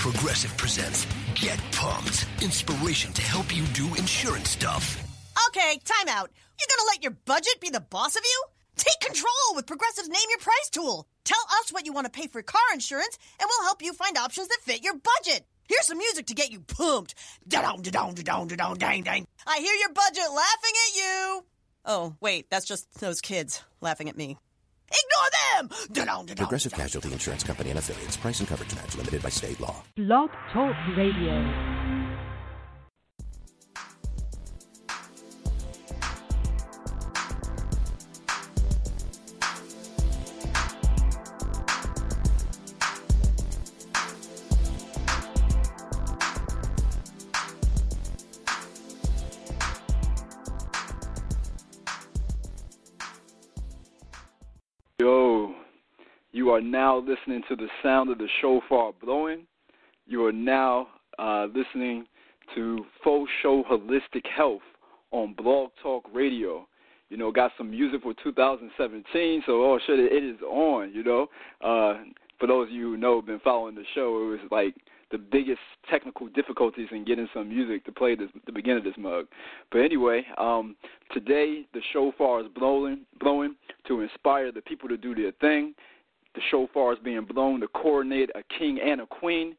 Progressive presents Get Pumped. Inspiration to help you do insurance stuff. Okay, time out. You're gonna let your budget be the boss of you? Take control with Progressive's Name Your Price tool. Tell us what you want to pay for car insurance, and we'll help you find options that fit your budget. Here's some music to get you pumped. Da-dong, da-dong, da-dong, da-dong, dang, dang. I hear your budget laughing at you. Oh, wait, that's just those kids laughing at me. Ignore them! Da-dong, da-dong, Progressive Casualty Insurance Company and affiliates. Price and coverage match limited by state law. Blog Talk Radio. You are now listening to the sound of the shofar blowing. You are now uh, listening to Fo Sho Holistic Health on Blog Talk Radio. You know, got some music for 2017, so oh shit, it is on. You know, uh, for those of you who know, been following the show, it was like the biggest technical difficulties in getting some music to play this, the beginning of this mug. But anyway, um, today the shofar is blowing, blowing to inspire the people to do their thing. The shofar is being blown to coronate a king and a queen,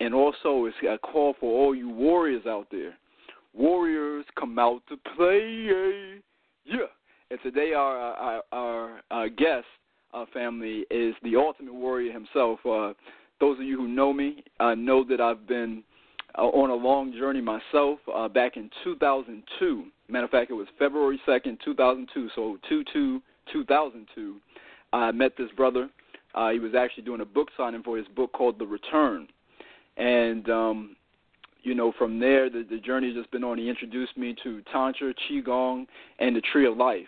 and also it's a call for all you warriors out there. Warriors come out to play, yeah. And today our our, our, guest uh, family is the ultimate warrior himself. Uh, those of you who know me uh, know that I've been uh, on a long journey myself uh, back in 2002. Matter of fact, it was February 2nd, 2002, so 2 2 2002. I met this brother. Uh, he was actually doing a book signing for his book called The Return. And, um, you know, from there, the, the journey has just been on. He introduced me to Tantra, Qigong, and the Tree of Life.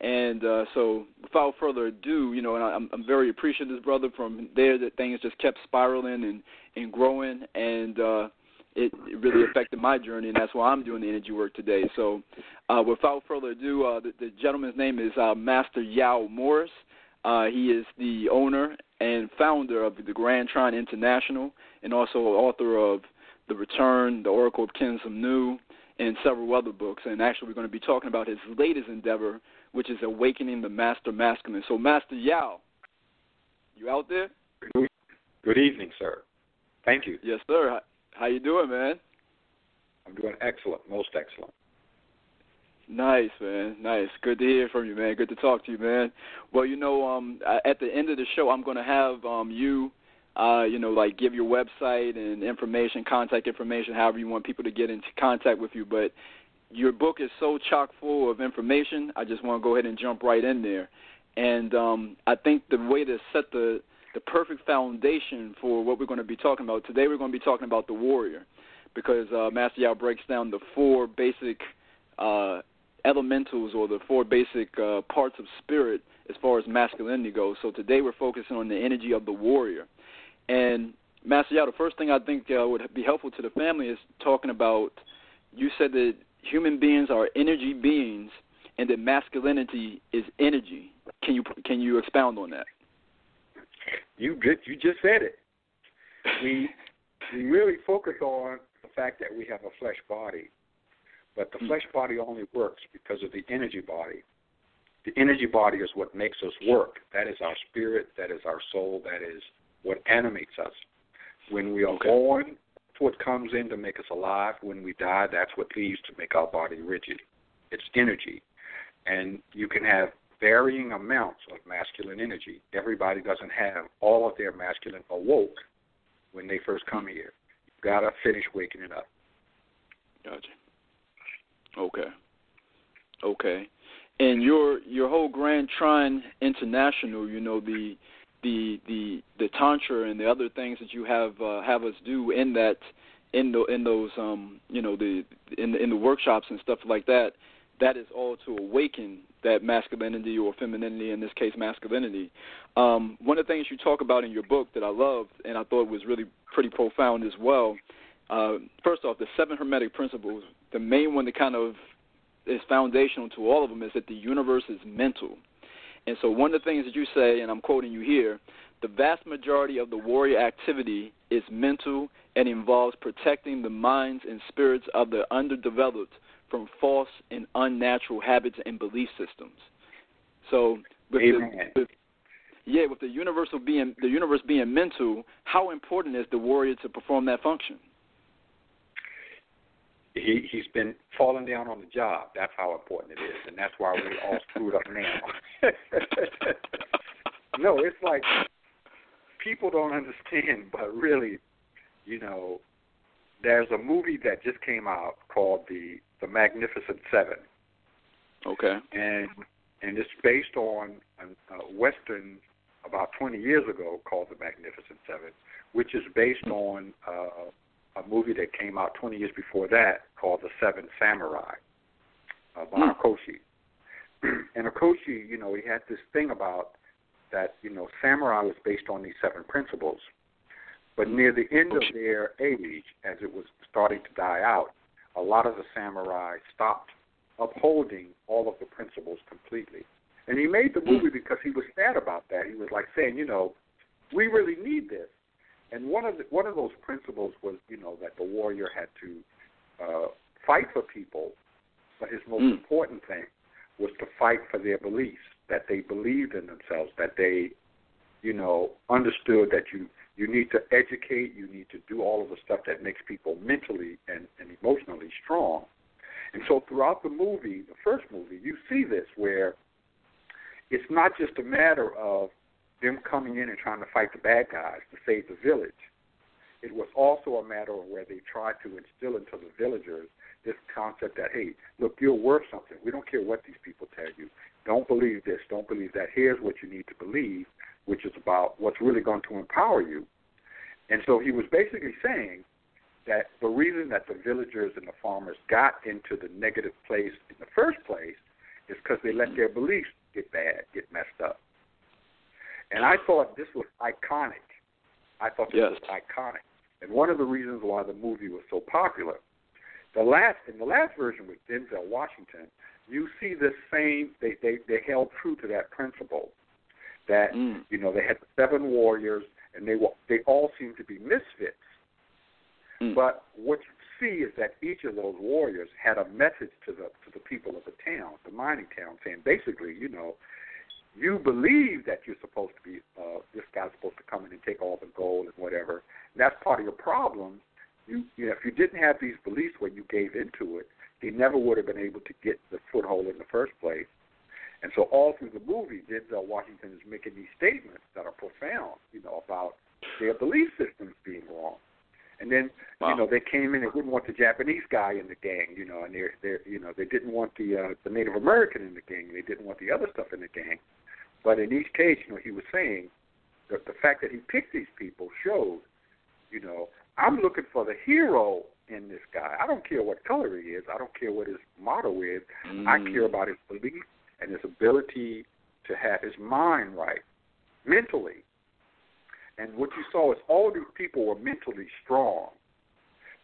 And uh, so, without further ado, you know, and I'm, I'm very appreciative of this brother. From there, that things just kept spiraling and and growing, and uh, it, it really affected my journey, and that's why I'm doing the energy work today. So, uh, without further ado, uh, the, the gentleman's name is uh, Master Yao Morris. Uh, he is the owner and founder of the Grand Trine International, and also author of The Return, The Oracle of Kensum Nu, and several other books. And actually, we're going to be talking about his latest endeavor, which is Awakening the Master Masculine. So, Master Yao, you out there? Good evening, sir. Thank you. Yes, sir. How, how you doing, man? I'm doing excellent, most excellent. Nice, man. Nice. Good to hear from you, man. Good to talk to you, man. Well, you know, um, at the end of the show, I'm going to have um, you, uh, you know, like give your website and information, contact information, however you want people to get into contact with you. But your book is so chock full of information. I just want to go ahead and jump right in there. And um, I think the way to set the the perfect foundation for what we're going to be talking about today, we're going to be talking about the warrior, because uh, Master Yao breaks down the four basic uh, elementals or the four basic uh, parts of spirit as far as masculinity goes. So today we're focusing on the energy of the warrior. And Master Yao, the first thing I think uh, would be helpful to the family is talking about. You said that human beings are energy beings, and that masculinity is energy. Can you can you expound on that? You just you just said it. We we really focus on the fact that we have a flesh body, but the hmm. flesh body only works because of the energy body. The energy body is what makes us work. That is our spirit. That is our soul. That is what animates us. When we are Okay. born, that's what comes in to make us alive. When we die, that's what leaves to make our body rigid. It's energy. And you can have varying amounts of masculine energy. Everybody doesn't have all of their masculine awoke when they first come hmm. here. You've got to finish waking it up. Gotcha. Okay. Okay. And your your whole Grand Trine International, you know the the the the tantra and the other things that you have uh, have us do in that in the in those um you know the in the, in the workshops and stuff like that. That is all to awaken that masculinity or femininity, in this case, masculinity. Um, one of the things you talk about in your book that I loved and I thought was really pretty profound as well. Uh, first off, the seven hermetic principles. The main one that kind of is foundational to all of them is that the universe is mental. And so one of the things that you say, and I'm quoting you here, the vast majority of the warrior activity is mental and involves protecting the minds and spirits of the underdeveloped from false and unnatural habits and belief systems. So, with Amen. the, with, yeah, with the universal being the universe being mental, how important is the warrior to perform that function? He he's been falling down on the job. That's how important it is, and that's why we're all screwed up now. no, it's like people don't understand, but really, you know, there's a movie that just came out called the the Magnificent Seven, Okay. and and it's based on a, a western about 20 years ago called The Magnificent Seven, which is based on uh, a movie that came out 20 years before that called The Seven Samurai uh, by Hmm. Akoshi. and Akoshi, you know, he had this thing about that, you know, samurai was based on these seven principles. But near the end of their age, as it was starting to die out, a lot of the samurai stopped upholding all of the principles completely. And he made the movie because he was sad about that. He was like saying, you know, we really need this. And one of the, one of those principles was, you know, that the warrior had to uh, fight for people, but his most Mm. important thing was to fight for their beliefs, that they believed in themselves, that they, you know, understood that you you need to educate, you need to do all of the stuff that makes people mentally and, and emotionally strong. And so throughout the movie, the first movie, you see this where it's not just a matter of them coming in and trying to fight the bad guys to save the village. It was also a matter of where they tried to instill into the villagers this concept that, hey, look, you're worth something. We don't care what these people tell you. Don't believe this. Don't believe that. Here's what you need to believe, which is about what's really going to empower you. And so he was basically saying that the reason that the villagers and the farmers got into the negative place in the first place is because they let their beliefs get bad, get messed up. And I thought this was iconic. I thought this Yes. was iconic. And one of the reasons why the movie was so popular. The last in the last version with Denzel Washington, you see the same they, they, they held true to that principle. That Mm. you know, they had the seven warriors and they were they all seemed to be misfits. Mm. But what you see is that each of those warriors had a message to the to the people of the town, the mining town, saying basically, you know, you believe that you're supposed to be uh, this guy's supposed to come in and take all the gold and whatever. And that's part of your problem. You, you know, if you didn't have these beliefs when you gave into it, they never would have been able to get the foothold in the first place. And so all through the movie, Denzel Washington is making these statements that are profound, you know, about their belief systems being wrong. And then, Wow. you know, they came in and didn't want the Japanese guy in the gang, you know, and they're, they're you know, they didn't want the uh, the Native American in the gang. They didn't want the other stuff in the gang. But in each case, you know, he was saying that the fact that he picked these people showed, you know, I'm looking for the hero in this guy. I don't care what color he is. I don't care what his motto is. I Mm. care about his belief and his ability to have his mind right, mentally. And what you saw is all these people were mentally strong.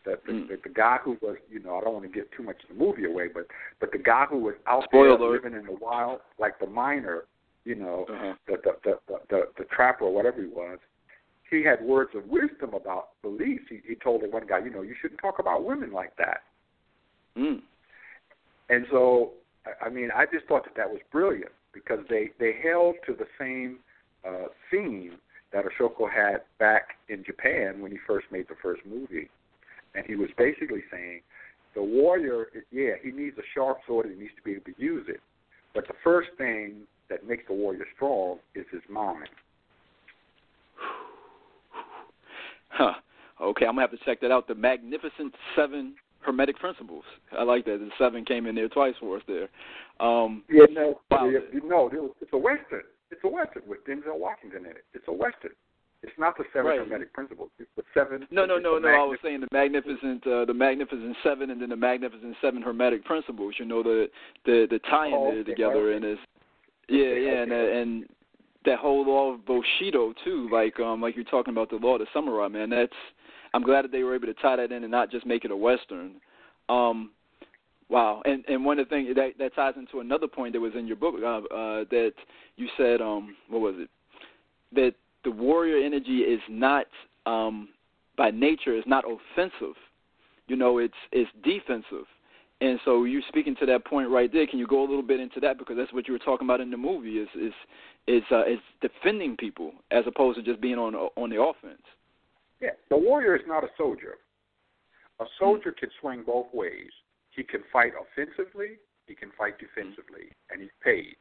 The the, Mm. the the guy who was, you know, I don't want to give too much of the movie away, but but the guy who was out Spoiler there living in the wild, like the miner, you know, Uh-huh. the, the, the the the the trapper or whatever he was, he had words of wisdom about beliefs. He, he told the one guy, you know, you shouldn't talk about women like that. Mm. And so, I- I mean, I just thought that that was brilliant because they they held to the same uh, theme that Ashoko had back in Japan when he first made the first movie, and he was basically saying, the warrior, yeah, he needs a sharp sword and he needs to be able to use it, but the first thing that makes the warrior strong is his mind. Huh. Okay, I'm gonna have to check that out. The Magnificent Seven Hermetic Principles. I like that. The seven came in there twice for us there. Um, Yeah, no, Wow. yeah, it was- it's a western. It's a western with Denzel Washington in it. It's a western. It's not the seven Right. hermetic principles. It's the seven. no, no, no, no. I was saying the Magnificent, uh, the Magnificent Seven, and then the Magnificent Seven Hermetic Principles. You know the the the tying Oh, there okay, together, okay. and it's yeah, yeah, and uh, and that whole law of Bushido too. Like um, like you're talking about the law of the samurai, man. That's I'm glad that they were able to tie that in and not just make it a western. Um, Wow, and and one of the things that that ties into another point that was in your book uh, uh, that you said, um, what was it? That the warrior energy is not um, by nature is not offensive. You know, it's it's defensive. And so you speaking to that point right there. Can you go a little bit into that because that's what you were talking about in the movie is is is uh, is defending people as opposed to just being on on the offense. Yeah, the warrior is not a soldier. A soldier can swing both ways. He can fight offensively, he can fight defensively, and he's paid.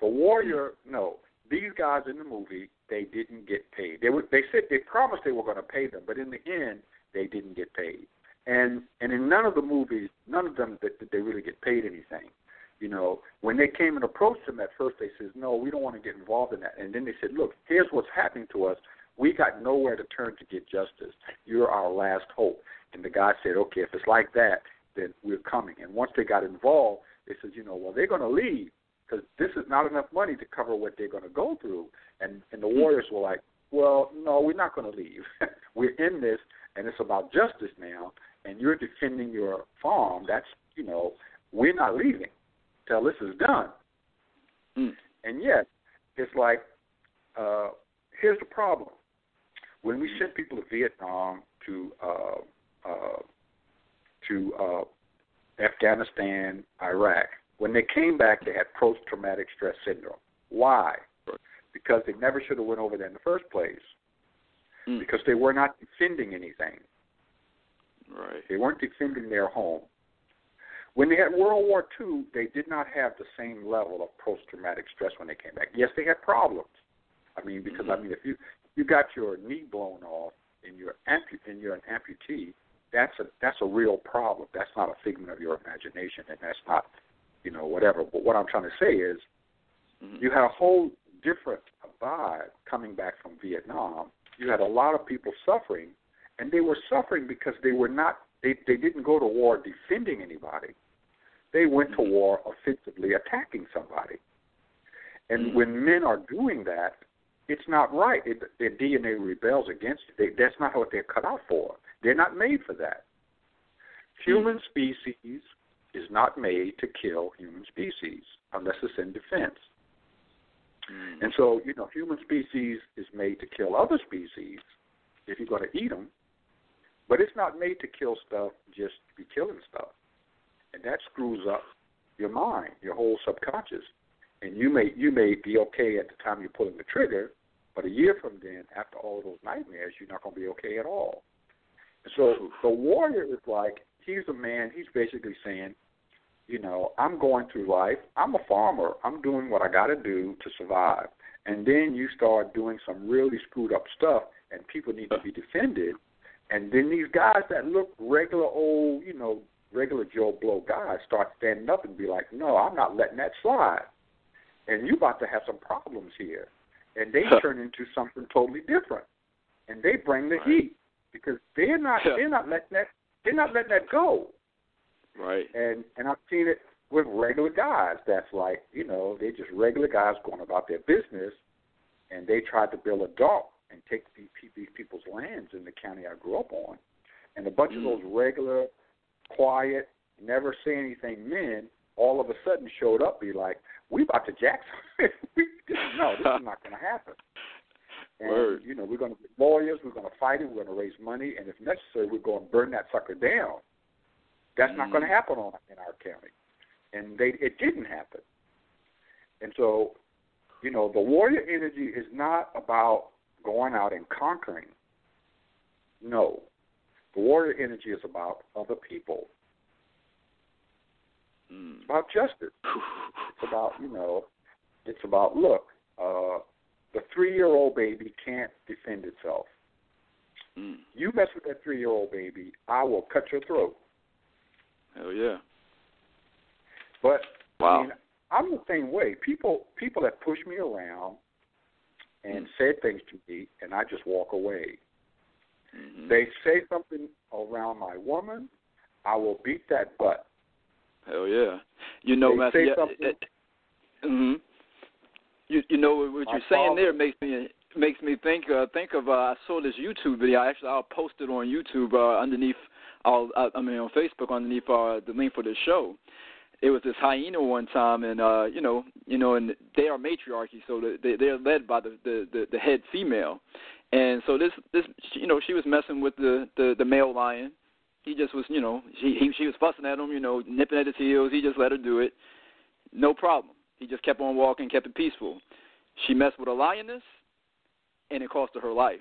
The warrior, no. These guys in the movie, they didn't get paid. They were, they said they promised they were going to pay them, but in the end, they didn't get paid. And and in none of the movies, none of them did, did they really get paid anything. You know, when they came and approached him at first, they said, "No, we don't want to get involved in that." And then they said, "Look, here's what's happening to us. We got nowhere to turn to get justice. You're our last hope." And the guy said, "Okay, if it's like that, then we're coming." And once they got involved, they said, "You know, well, they're going to leave because this is not enough money to cover what they're going to go through." And and the warriors were like, "Well, no, we're not going to leave. we're in this, and it's about justice now." and you're defending your farm, that's you know we're not leaving till this is done. Mm. And yet, it's like uh, here's the problem: when we sent people to Vietnam, to uh, uh, to uh, Afghanistan, Iraq, when they came back, they had post-traumatic stress syndrome. Why? Because they never should have went over there in the first place. Mm. Because they were not defending anything. Right. They weren't defending their home. When they had World War II, they did not have the same level of post-traumatic stress when they came back. Yes, they had problems. I mean, because mm-hmm. I mean, if you you got your knee blown off and you're ampu- and you're an amputee, that's a that's a real problem. That's not a figment of your imagination, and that's not, you know, whatever. But what I'm trying to say is, mm-hmm. you had a whole different vibe coming back from Vietnam. You had a lot of people suffering and they were suffering because they were not they they didn't go to war defending anybody. They went to Mm-hmm. war offensively attacking somebody. And Mm-hmm. when men are doing that, it's not right. It, their DNA rebels against it. They, that's not what they're cut out for. They're not made for that. Human Mm-hmm. species is not made to kill human species unless it's in defense. Mm. And so, you know, human species is made to kill other species if you're going to eat them, but it's not made to kill stuff just to be killing stuff. And that screws up your mind, your whole subconscious. And you may you may be okay at the time you're pulling the trigger, but a year from then, after all those nightmares, you're not going to be okay at all. And so the warrior is like he's a man. He's basically saying, you know, I'm going through life. I'm a farmer. I'm doing what I got to do to survive. And then you start doing some really screwed up stuff, and people need to be defended. And then these guys that look regular old, you know, regular Joe Blow guys start standing up and be like, no, I'm not letting that slide. And you about to have some problems here. And they turn into something totally different. And they bring the heat because they're not they're not letting that they're not letting that go. Right. And and I've seen it with regular guys that's like, you know, they're just regular guys going about their business and they tried to build a dock and take these, these people's lands in the county I grew up on. And a bunch Mm. of those regular, quiet, never say anything men all of a sudden showed up be like, We about to jack No, this is not gonna happen. And Word. you know, we're gonna be lawyers, we're gonna fight it, we're gonna raise money, and if necessary we're gonna burn that sucker down. That's not gonna Mm. happen on in our county. And they it didn't happen. And so, you know, the warrior energy is not about going out and conquering. No. The warrior energy is about other people. Mm. It's about justice. It's about, you know, it's about look, uh the three year old baby can't defend itself. Mm. You mess with that three year old baby, I will cut your throat. Hell yeah. But Wow. I mean, I'm the same way. People people that push me around and Mm. say things to me, and I just walk away. Mhm. They say something around my woman, I will beat that butt. Hell yeah. You know, They say Yeah, something- it- hmm You you know what you're saying there makes me makes me think uh, think of uh, I saw this YouTube video. Actually, I'll post it on YouTube uh, underneath. I'll I, I mean on Facebook underneath uh, the link for the show. It was this hyena one time, and uh, you know, you know, and they are matriarchy, so they they're led by the the the, the head female, And so this this you know she was messing with the the the male lion. He just was you know she he, she was fussing at him you know nipping at his heels. He just let her do it, no problem. He just kept on walking, kept it peaceful. She messed with a lioness, and it cost her her life.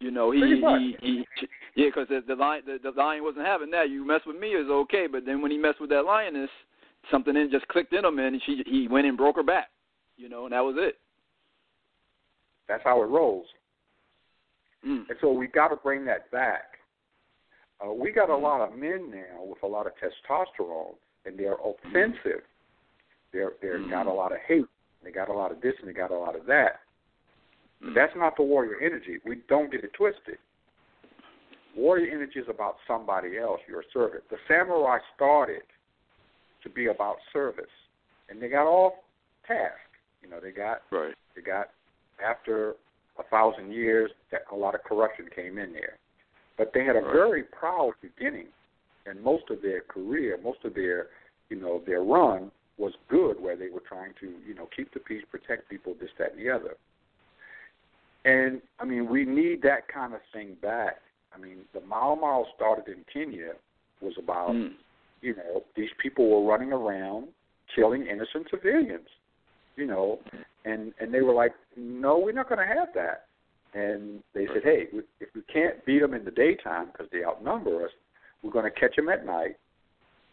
You know, he he, he yeah, because the, the lion the, the lion wasn't having that. You mess with me is okay, but then when he messed with that lioness, something in just clicked in him, and she he went and broke her back. You know, and that was it. That's how it rolls. Mm. And so we got to bring that back. Uh, we got a Mm. lot of men now with a lot of testosterone, and they're offensive. They're they're Mm. got a lot of hate. They got a lot of this and they got a lot of that. But Mm. that's not the warrior energy. We don't get it twisted. Warrior energy is about somebody else. You're a servant. The samurai started to be about service, and they got off task. You know, they got Right. they got after a thousand years that a lot of corruption came in there, but they had a Right. very proud beginning, and most of their career, most of their you know their run was good, where they were trying to you know keep the peace, protect people, this, that, and the other. And I mean, we need that kind of thing back. I mean, the Mau Mau started in Kenya was about Mm. you know these people were running around killing innocent civilians, you know, and and they were like, no, we're not going to have that. And they said, hey, if we can't beat them in the daytime because they outnumber us, we're going to catch them at night,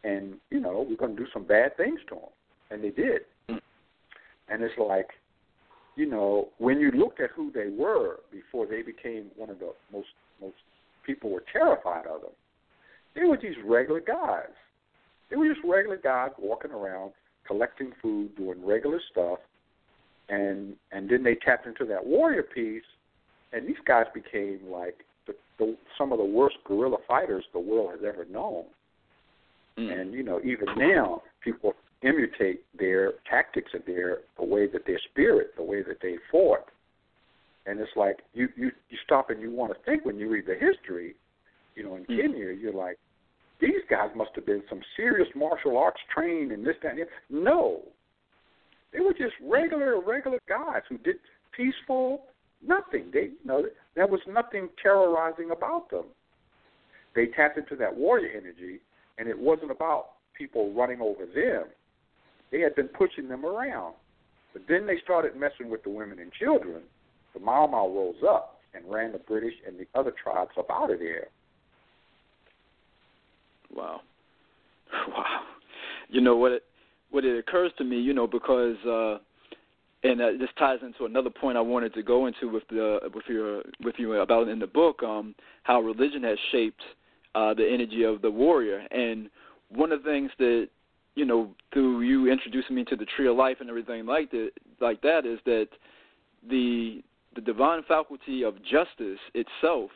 and you know we're going to do some bad things to them. And they did. And it's like, you know, when you looked at who they were before they became one of the most most people were terrified of them. They were these regular guys. They were just regular guys walking around collecting food, doing regular stuff, and and then they tapped into that warrior piece, and these guys became like the, the some of the worst guerrilla fighters the world has ever known. Mm. And you know, even now, people imitate their tactics and their the way that their spirit, the way that they fought. And it's like you you you stop and you want to think when you read the history, you know, in Mm. Kenya, you're like, these guys must have been some serious martial arts trained and this that and the other. No, they were just regular regular guys who did peaceful nothing. They you know there was nothing terrorizing about them. They tapped into that warrior energy, and it wasn't about people running over them. They had been pushing them around. But then they started messing with the women and children. The Mau Mau rose up and ran the British and the other tribes up out of there. Wow. Wow. You know what it what it occurs to me, you know, because uh and uh, this ties into another point I wanted to go into with the with your with you about in the book um how religion has shaped uh the energy of the warrior and one of the things that you know through you introducing me to the tree of life and everything like that like that is that the the divine faculty of justice itself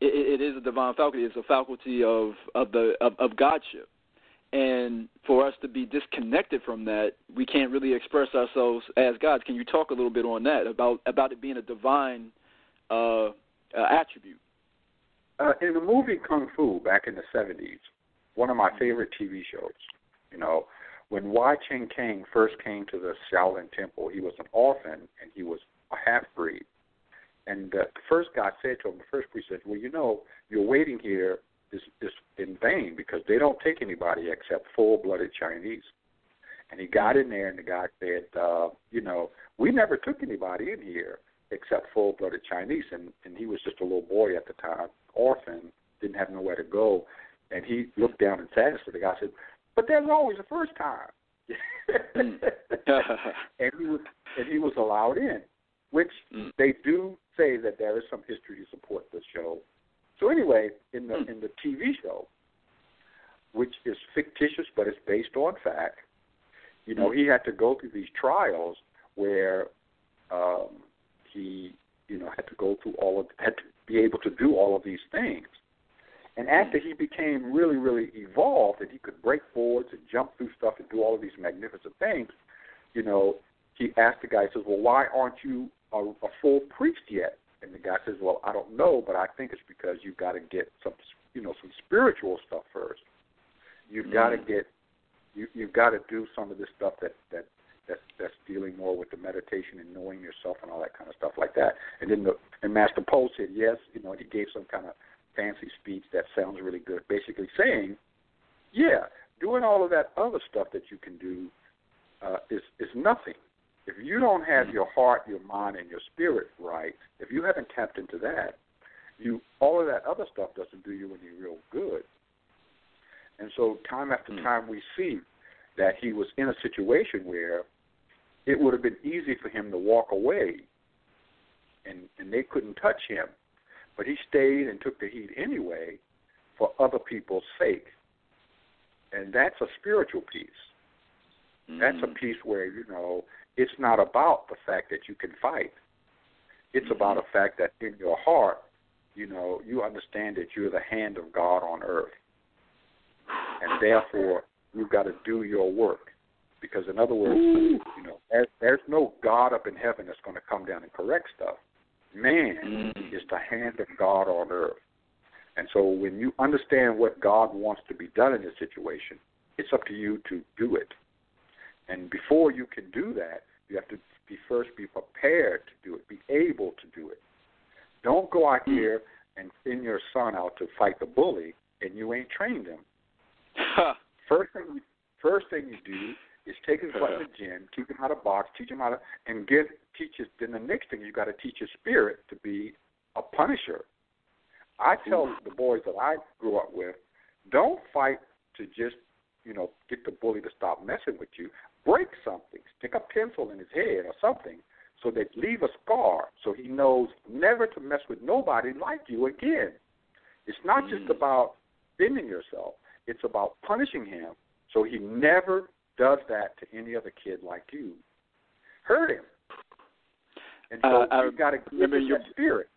it, it is a divine faculty. It's a faculty of of the of, of godship, and for us to be disconnected from that, we can't really express ourselves as gods. Can you talk a little bit on that about about it being a divine uh, uh, attribute? Uh, in the movie Kung Fu back in the 70s, one of my favorite TV shows, you know, when Kwai Chang Caine first came to the Shaolin Temple, he was an orphan and he was a half breed. And uh, the first guy said to him, the first priest said, Well, you know, you're waiting here is, is in vain because they don't take anybody except full blooded Chinese. And he got in there and the guy said, uh, You know, we never took anybody in here except full blooded Chinese. And, and he was just a little boy at the time, orphan, didn't have nowhere to go. And he looked down and said, at the guy said, But there's always a first time. Mm. and he was and he was allowed in, which Mm. they do say that there is some history to support this show. So anyway, in the Mm. in the TV show, which is fictitious but it's based on fact, you know, Mm. he had to go through these trials where um, he, you know, had to go through all of had to be able to do all of these things. And after he became really, really evolved and he could break boards and jump through stuff and do all of these magnificent things, you know, he asked the guy, he says, Well, why aren't you a, a full priest yet? And the guy says, Well, I don't know, but I think it's because you've got to get some you know, some spiritual stuff first. You've mm-hmm. got to get you you've got to do some of this stuff that that that's that's dealing more with the meditation and knowing yourself and all that kind of stuff like that. And then the and Master Po said yes, you know, he gave some kind of fancy speech that sounds really good, basically saying, yeah, doing all of that other stuff that you can do uh, is is nothing. If you don't have your heart, your mind, and your spirit right, if you haven't tapped into that, you all of that other stuff doesn't do you any real good. And so, time after Mm. time, we see that he was in a situation where it would have been easy for him to walk away, and and they couldn't touch him, but he stayed and took the heat anyway, for other people's sake. And that's a spiritual peace. That's a Mm. piece where you know it's not about the fact that you can fight. It's about the fact that in your heart, you know, you understand that you're the hand of God on earth, and therefore you've got to do your work. Because in other words, you know, there's, there's no God up in heaven that's going to come down and correct stuff. Man Mm. is the hand of God on earth. And so when you understand what God wants to be done in this situation, it's up to you to do it. And before you can do that, you have to be first be prepared to do it, be able to do it. Don't go out here and send your son out to fight the bully and you ain't trained him. First thing first thing you do is take his butt in the gym, teach him how to box, teach him how to and get teach his then the next thing you gotta teach his spirit to be a punisher. I tell the boys that I grew up with, don't fight to just, you know, get the bully to stop messing with you. Break something. Stick a pencil in his head or something so that leave a scar so he knows never to mess with nobody like you again. It's not just Mm. about bending yourself. It's about punishing him so he never does that to any other kid like you. Hurt him. And so Uh, I you got to give him your- that spirit.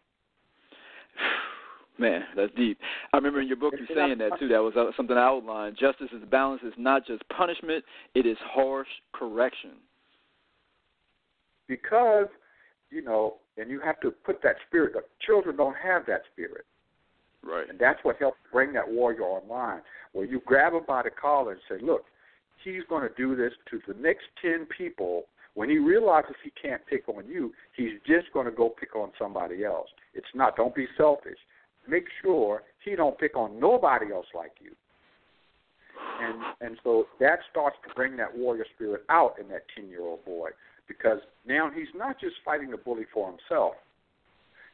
Man, that's deep. I remember in your book you saying that too. That was uh, something I outlined. Justice is balance is not just punishment; it is harsh correction. because you know, and you have to put that spirit. The children don't have that spirit, Right. and that's what helps bring that warrior online. Where you grab him by the collar and say, "Look, he's going to do this to the next ten people." When he realizes he can't pick on you, he's just going to go pick on somebody else. It's not. Don't be selfish. Make sure he don't pick on nobody else like you. And and so that starts to bring that warrior spirit out in that ten year old boy because now he's not just fighting the bully for himself.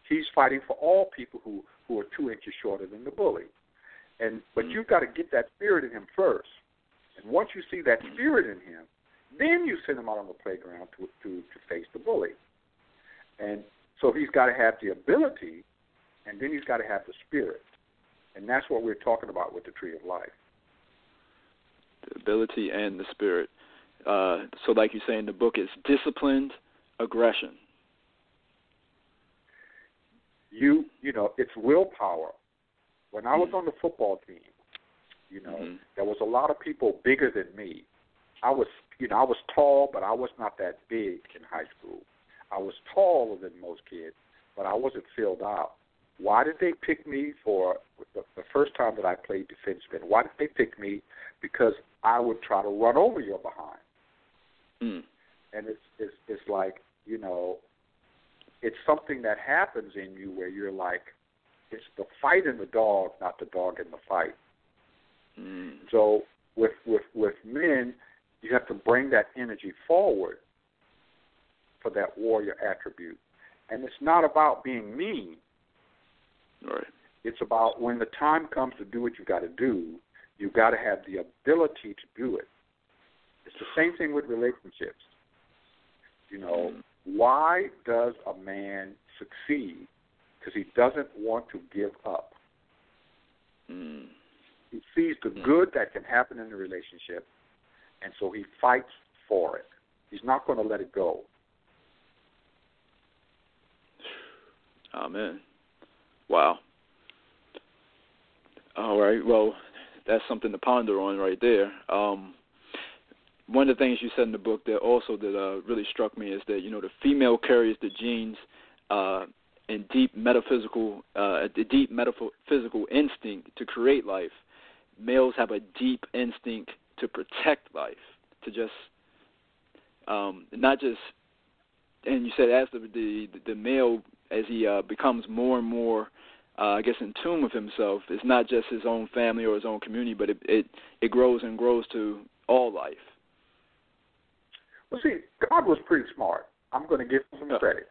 He's fighting for all people who who are two inches shorter than the bully. And but mm-hmm. you've got to get that spirit in him first. And once you see that spirit in him, then you send him out on the playground to to to face the bully. And so he's got to have the ability, and then he's got to have the spirit. And that's what we're talking about with the tree of life. The ability and the spirit. Uh, so, like you say in the book, it's disciplined aggression. you you know it's willpower when i was on the football team you know. Mhm. there was a lot of people bigger than me. I was you know i was tall but i was not that big in high school. I was taller than most kids but i wasn't filled out. Why did they pick me for the, the first time that i played defenseman why did they pick me? Because i would try to run over your behind. Mm. and it's it's it's like you know it's something that happens in you where you're like it's the fight in the dog not the dog in the fight Mm. so with with with men you have to bring that energy forward for that warrior attribute and it's not about being mean Right. it's about when the time comes to do what you got to do you got to have the ability to do it it's the same thing with relationships you know Mm. why does a man succeed? Because he doesn't want to give up. Mm. He sees the good that can happen in the relationship, and so he fights for it. He's not going to let it go. Amen. Wow. All right. Well, that's something to ponder on right there. Um, one of the things you said in the book that also that uh, really struck me is that you know the female carries the genes uh, and deep metaphysical, uh, the deep metaphysical instinct to create life. Males have a deep instinct to protect life, to just um, not just. And you said as the the the male as he uh, becomes more and more, uh, I guess, in tune with himself, it's not just his own family or his own community, but it it, it grows and grows to all life. Well, see, God was pretty smart. I'm going to give him some credit.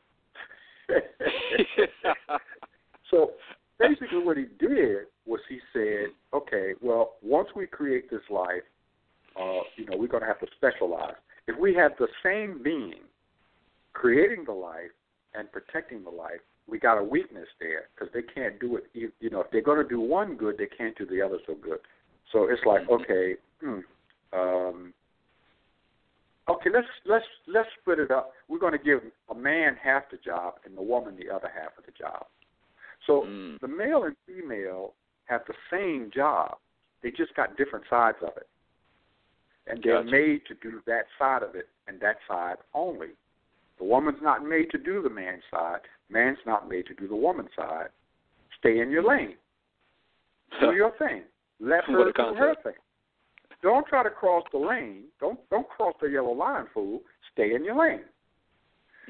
so basically, what he did was he said, okay, well, once we create this life, uh, you know, we're going to have to specialize. If we have the same being creating the life and protecting the life, we got a weakness there because they can't do it. You, know, if they're going to do one good, they can't do the other so good. So it's like, mm-hmm. okay, hmm, um, okay, let's let's let's split it up. We're going to give a man half the job and the woman the other half of the job. So mm. the male and female have the same job. They just got different sides of it. And they're made to do that side of it and that side only. The woman's not made to do the man's side. Man's not made to do the woman's side. Stay in your lane. Do your thing. Let her do her thing. Don't try to cross the lane. Don't don't cross the yellow line, fool. Stay in your lane.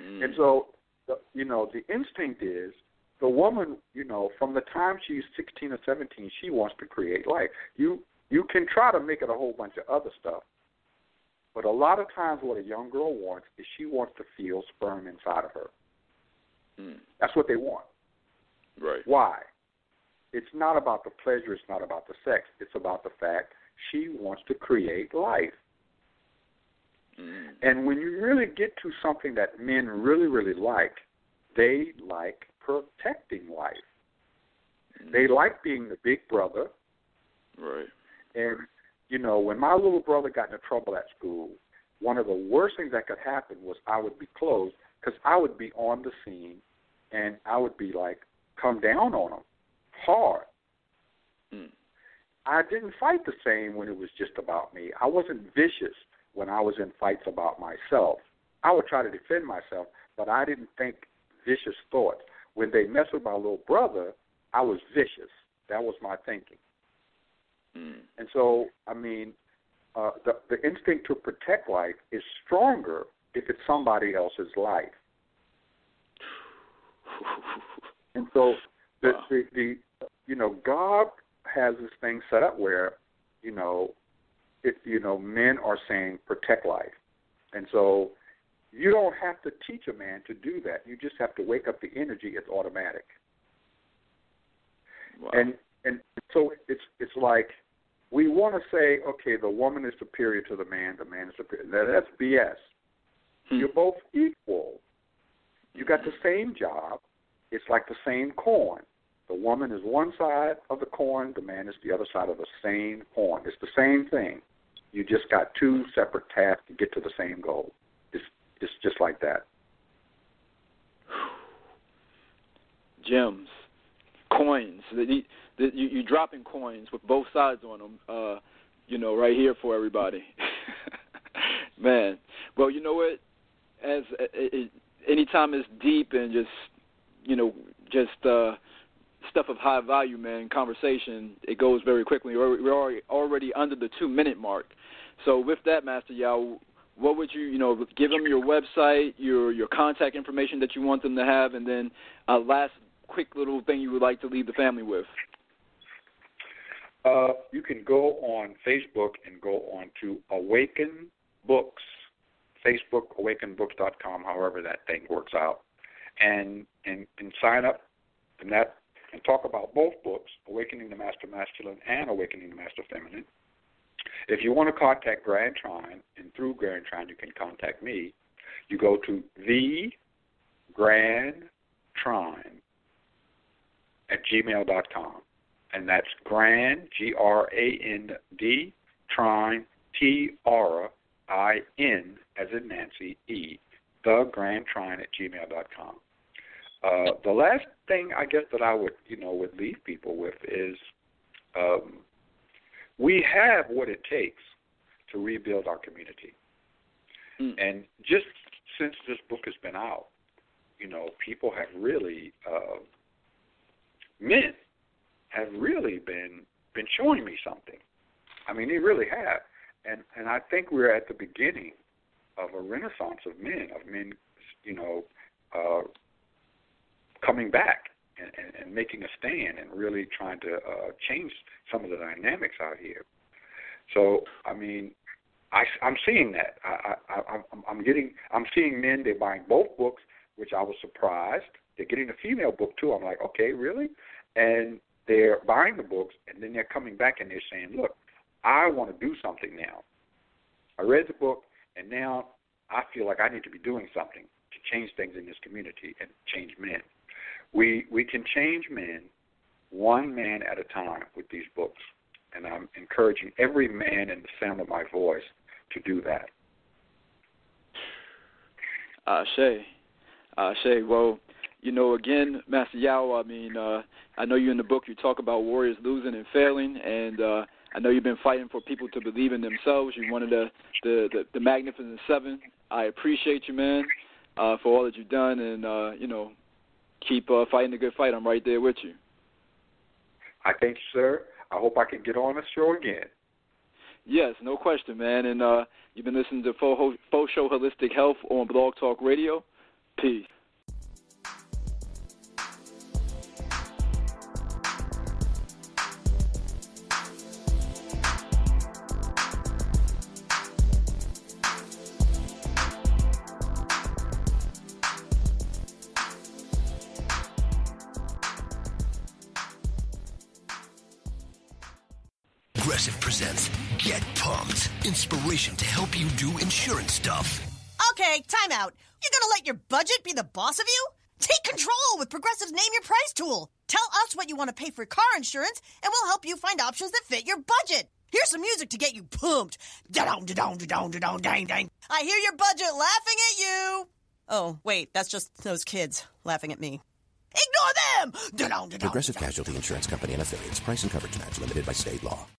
Mm. And so, the, you know, the instinct is the woman. You know, from the time she's 16 or 17, she wants to create life. You you can try to make it a whole bunch of other stuff, but a lot of times, what a young girl wants is she wants to feel sperm inside of her. Mm. That's what they want. Right. Why? It's not about the pleasure. It's not about the sex. It's about the fact she wants to create life. Mm. And when you really get to something that men really, really like, they like protecting life. Mm. They like being the big brother. Right. And, you know, when my little brother got into trouble at school, one of the worst things that could happen was I would be closed because I would be on the scene and I would be like, come down on him hard. Mm. I didn't fight the same when it was just about me. I wasn't vicious when I was in fights about myself. I would try to defend myself, but I didn't think vicious thoughts. When they messed with my little brother, I was vicious. That was my thinking. Mm. And so, I mean, uh, the the instinct to protect life is stronger if it's somebody else's life. And so, the, Wow. the the you know God has this thing set up where you know it you know men are saying protect life, and so you don't have to teach a man to do that. You just have to wake up the energy. It's automatic. Wow. And and so it's it's like we want to say, okay, the woman is superior to the man, the man is superior. That, that's BS. Hmm. You're both equal. You got the same job. It's like the same coin. The woman is one side of the coin, the man is the other side of the same coin. It's the same thing. You just got two separate tasks to get to the same goal. It's just like that. gems, coins. The, you you dropping coins with both sides on them. Uh, you know, right here for everybody. Man, well, you know what? As anytime it's deep and just you know just uh, stuff of high value, man, conversation, it goes very quickly. We're already under the two minute mark. So with that, Master Yao, what would you, you know, give them your website, your your contact information that you want them to have, and then uh, last quick little thing you would like to leave the family with. Uh, you can go on Facebook and go on to Awaken Books, Facebook, awakenbooks.com, however that thing works out, and and and sign up and that and talk about both books, Awakening the Master Masculine and Awakening the Master Feminine. If you want to contact Grand Trine, and through Grand Trine you can contact me, you go to the Grand Trine at gmail.com. And that's Grand, G R A N D, Trine, T R I N, as in Nancy, E, the Grand Trine at gmail.com. Uh, the last thing I guess that I would, you know, would leave people with is um, we have what it takes to rebuild our community. Mm. And just since this book has been out, you know, people have really, uh, men have really been been showing me something. I mean, they really have, and and I think we're at the beginning of a renaissance of men, of men, you know, uh, coming back and, and, making a stand and really trying to uh, change some of the dynamics out here. So, I mean, I, I'm seeing that. I, I, I'm, I'm getting, I'm seeing men. They're buying both books, which I was surprised. They're getting a female book too. I'm like, okay, really? And they're buying the books, and then they're coming back and they're saying, look, I want to do something now. I read the book, and now I feel like I need to be doing something to change things in this community and change men. We we can change men one man at a time with these books, and I'm encouraging every man in the sound of my voice to do that. Uh, Shay, Shay. Well, you know, again, Master Yao. I mean, uh, I know you in the book. You talk about warriors losing and failing, and uh, I know you've been fighting for people to believe in themselves. You're one of the the the, the Magnificent Seven. I appreciate you, man, uh, for all that you've done, and uh, you know, keep uh, fighting the good fight. I'm right there with you. I thank you, sir. I hope I can get on the show again. Yes, no question, man. And uh, you've been listening to Fo Sho Holistic Health on Blog Talk Radio. Peace. Do insurance stuff. Okay, time out. You're gonna let your budget be the boss of you? Take control with Progressive's Name Your Price tool. Tell us what you want to pay for car insurance, and we'll help you find options that fit your budget. Here's some music to get you pumped. Da-dong, da-dong, da-dong, da-dong, dang, dang. I hear your budget laughing at you. Oh, wait, that's just those kids laughing at me. Ignore them! Da-dong, da-dong, Progressive. Casualty Insurance Company and affiliates. Price and coverage match limited by state law.